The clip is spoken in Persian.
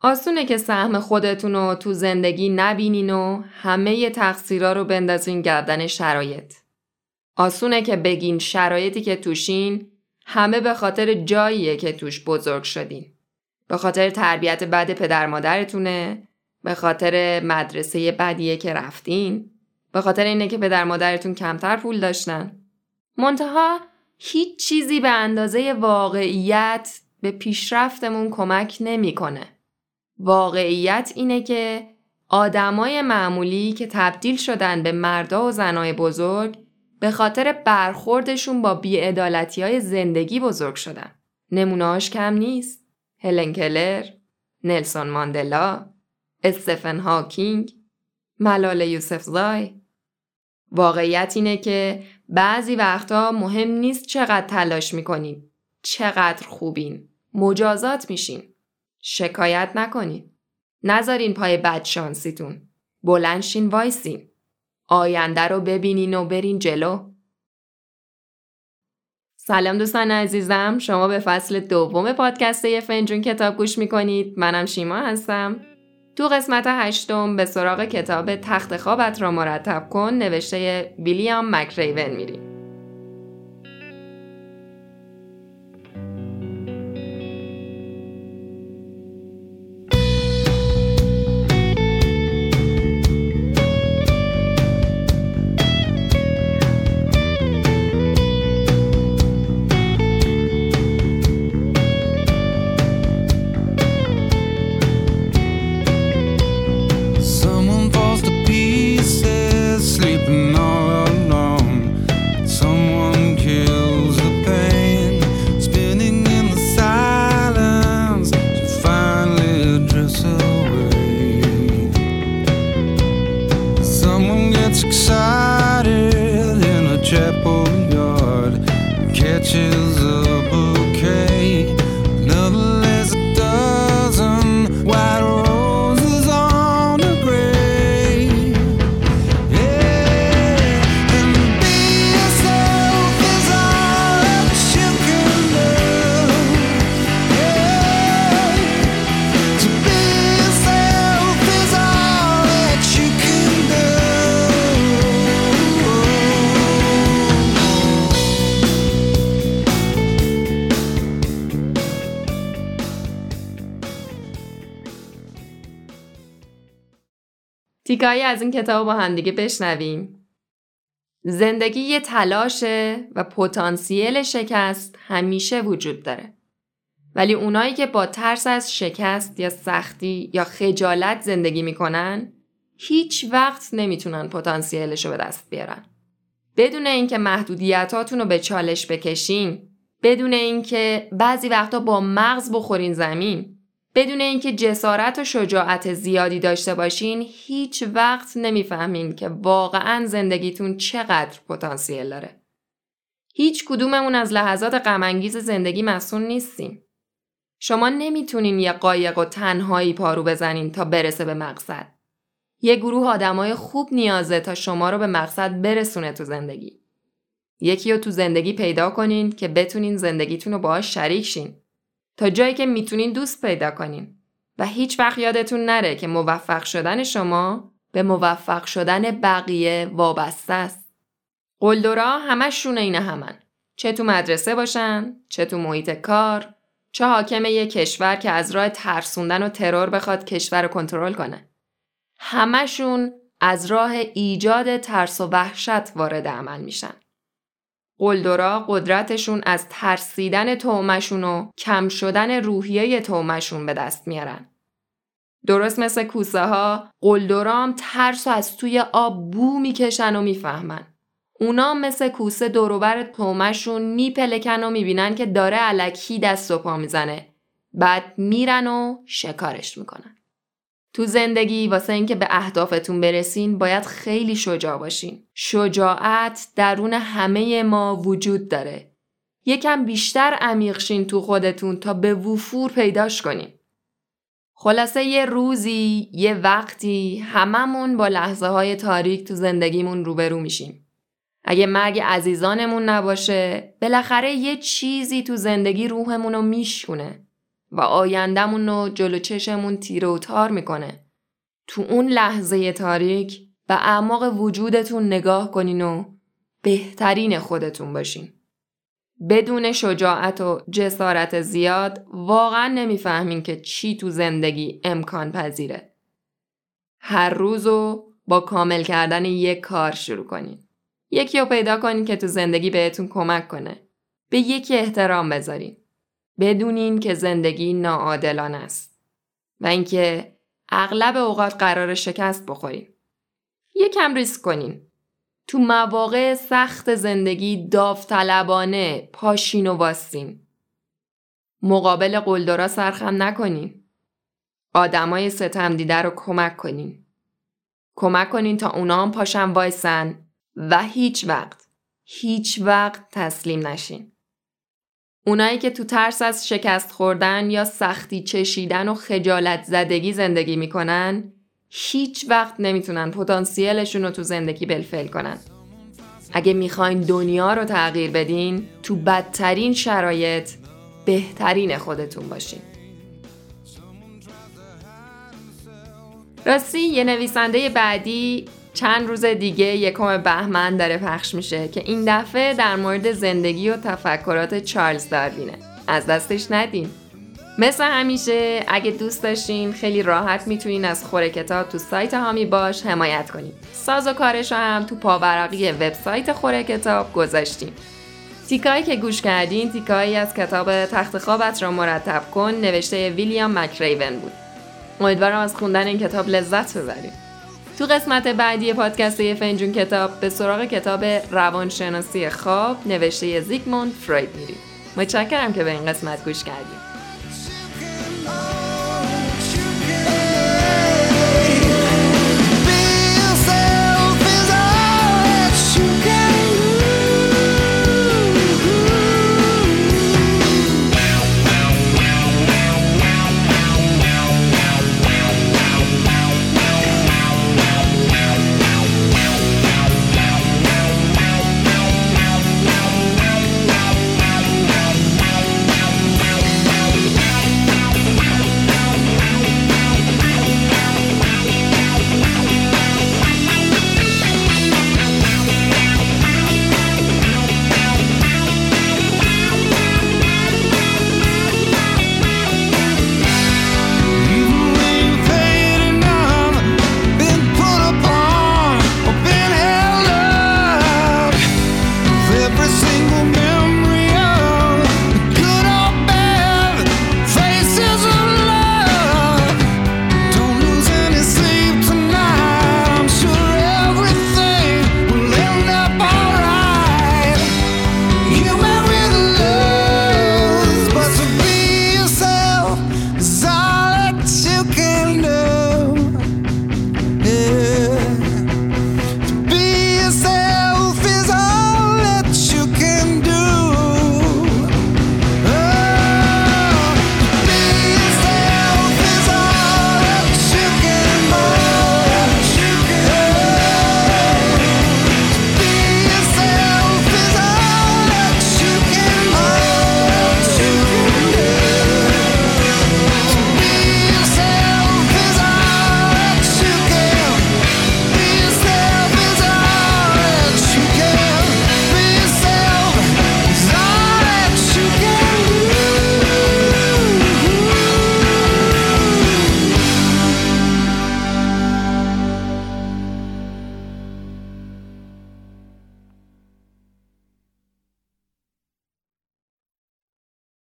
آسونه که سهم خودتون رو تو زندگی نبینین و همه تقصیرها رو بندازین گردن شرایط. آسونه که بگین شرایطی که توشین همه به خاطر جاییه که توش بزرگ شدین. به خاطر تربیت بد پدر مادرتونه، به خاطر مدرسه بدیه که رفتین، به خاطر اینه که پدر مادرتون کمتر پول داشتن. منتها هیچ چیزی به اندازه واقعیت به پیشرفتمون کمک نمی‌کنه. واقعیت اینه که آدمای معمولی که تبدیل شدن به مردا و زنای بزرگ به خاطر برخوردشون با بیعدالتی های زندگی بزرگ شدن. نمونهاش کم نیست. هلن کلر، نلسون ماندلا، استفن هاکینگ، ملال یوسف زای. واقعیت اینه که بعضی وقتا مهم نیست چقدر تلاش می‌کنیم. چقدر خوبین. مجازات میشین. شکایت نکنین. نذارین پای بد شانسیتون. بلنشین وایسین. آینده رو ببینین و برین جلو. سلام دوستان عزیزم شما به فصل دوم پادکست یه فنجون کتاب گوش می‌کنید منم شیما هستم تو قسمت هشتم به سراغ کتاب تخت خوابت را مرتب کن نوشته ویلیام مکریون میریم تیکایی از این کتاب با همدیگه بشنویم. زندگی یه تلاشه و پتانسیل شکست همیشه وجود داره. ولی اونایی که با ترس از شکست یا سختی یا خجالت زندگی می‌کنن هیچ وقت نمی‌تونن پتانسیلش رو به دست بیارن. بدون اینکه محدودیتاتون رو به چالش بکشین بدون اینکه بعضی وقتا با مغز بخورین زمین بدون اینکه جسارت و شجاعت زیادی داشته باشین هیچ وقت نمی‌فهمین که واقعا زندگیتون چقدر پتانسیل داره. هیچ کدوممون از لحظات غمانگیز زندگی مسئول نیستیم. شما نمی‌تونین یه قایق و تنهایی پارو بزنین تا برسه به مقصد. یه گروه آدمای خوب نیازه تا شما رو به مقصد برسونه تو زندگی. یکی رو تو زندگی پیدا کنین که بتونین زندگیتون رو باهاش شریک شین. تا جایی که می‌تونین دوست پیدا کنین و هیچ وقت یادتون نره که موفق شدن شما به موفق شدن بقیه وابسته است. قلدرا همشون این همن. چه تو مدرسه باشن، چه تو محیط کار، چه حاکم یک کشور که از راه ترسوندن و ترور بخواد کشور رو کنترل کنه. همشون از راه ایجاد ترس و وحشت وارد عمل میشن. قلدرا قدرتشون از ترسیدن تومشون و کم شدن روحیه تومشون به دست میارن. درست مثل کوسه ها قلدرام ترس و از توی آب بو می‌کشن و می‌فهمن. اونا مثل کوسه دوروبر تومشون میپلکن و می‌بینن که داره علکی دست و پا می‌زنه. بعد میرن و شکارش می‌کنن. تو زندگی واسه اینکه به اهدافتون برسین باید خیلی شجاع باشین. شجاعت درون همه ما وجود داره. یکم بیشتر عمیق شین تو خودتون تا به وفور پیداش کنین. خلاصه یه روزی، یه وقتی هممون با لحظه های تاریک تو زندگیمون روبرو میشیم. اگه مرگ عزیزانمون نباشه، بالاخره یه چیزی تو زندگی روحمون رو میشونه. و آیندهمون رو جلو چشمون تیره و تار می‌کنه. تو اون لحظه تاریک به اعماق وجودتون نگاه کنین و بهترین خودتون باشین. بدون شجاعت و جسارت زیاد واقعا نمی‌فهمین که چی تو زندگی امکان پذیره. هر روز رو با کامل کردن یک کار شروع کنین. یکی رو پیدا کنین که تو زندگی بهتون کمک کنه. به یکی احترام بذارین. بدونین که زندگی ناعادلانه است. و اینکه اغلب اوقات قرار شکست بخورین. یکم ریسک کنین. تو مواقع سخت زندگی داوطلبانه پاشین و واستین. مقابل قلدرا سرخم نکنین. آدمای ستم دیده رو کمک کنین. کمک کنین تا اونا هم پاشن وایسن و هیچ وقت هیچ وقت تسلیم نشین. اونایی که تو ترس از شکست خوردن یا سختی چشیدن و خجالت زدگی زندگی می‌کنن هیچ وقت نمی‌تونن پتانسیلشون رو تو زندگی بلفل کنن. اگه می‌خواین دنیا رو تغییر بدین تو بدترین شرایط بهترین خودتون باشین. راستی یه نویسنده بعدی چند روز دیگه یکم بهمن داره پخش میشه که این دفعه در مورد زندگی و تفکرات چارلز داروینه. از دستش ندین مثل همیشه اگه دوست داشتین خیلی راحت می‌تونین از خوره کتاب تو سایت هامی باش حمایت کنین. ساز و کارش هم تو پاورقی وبسایت خوره کتاب گذاشتیم. تیکایی که گوش کردین تیکایی از کتاب تخت خوابت را مرتب کن نوشته ویلیام مکریون بود. امیدوارم از خوندن این کتاب لذت ببریم تو قسمت بعدی پادکست یه فنجون کتاب به سراغ کتاب روانشناسی خواب نوشته زیگموند فروید میریم. متشکرم که به این قسمت گوش کردیم.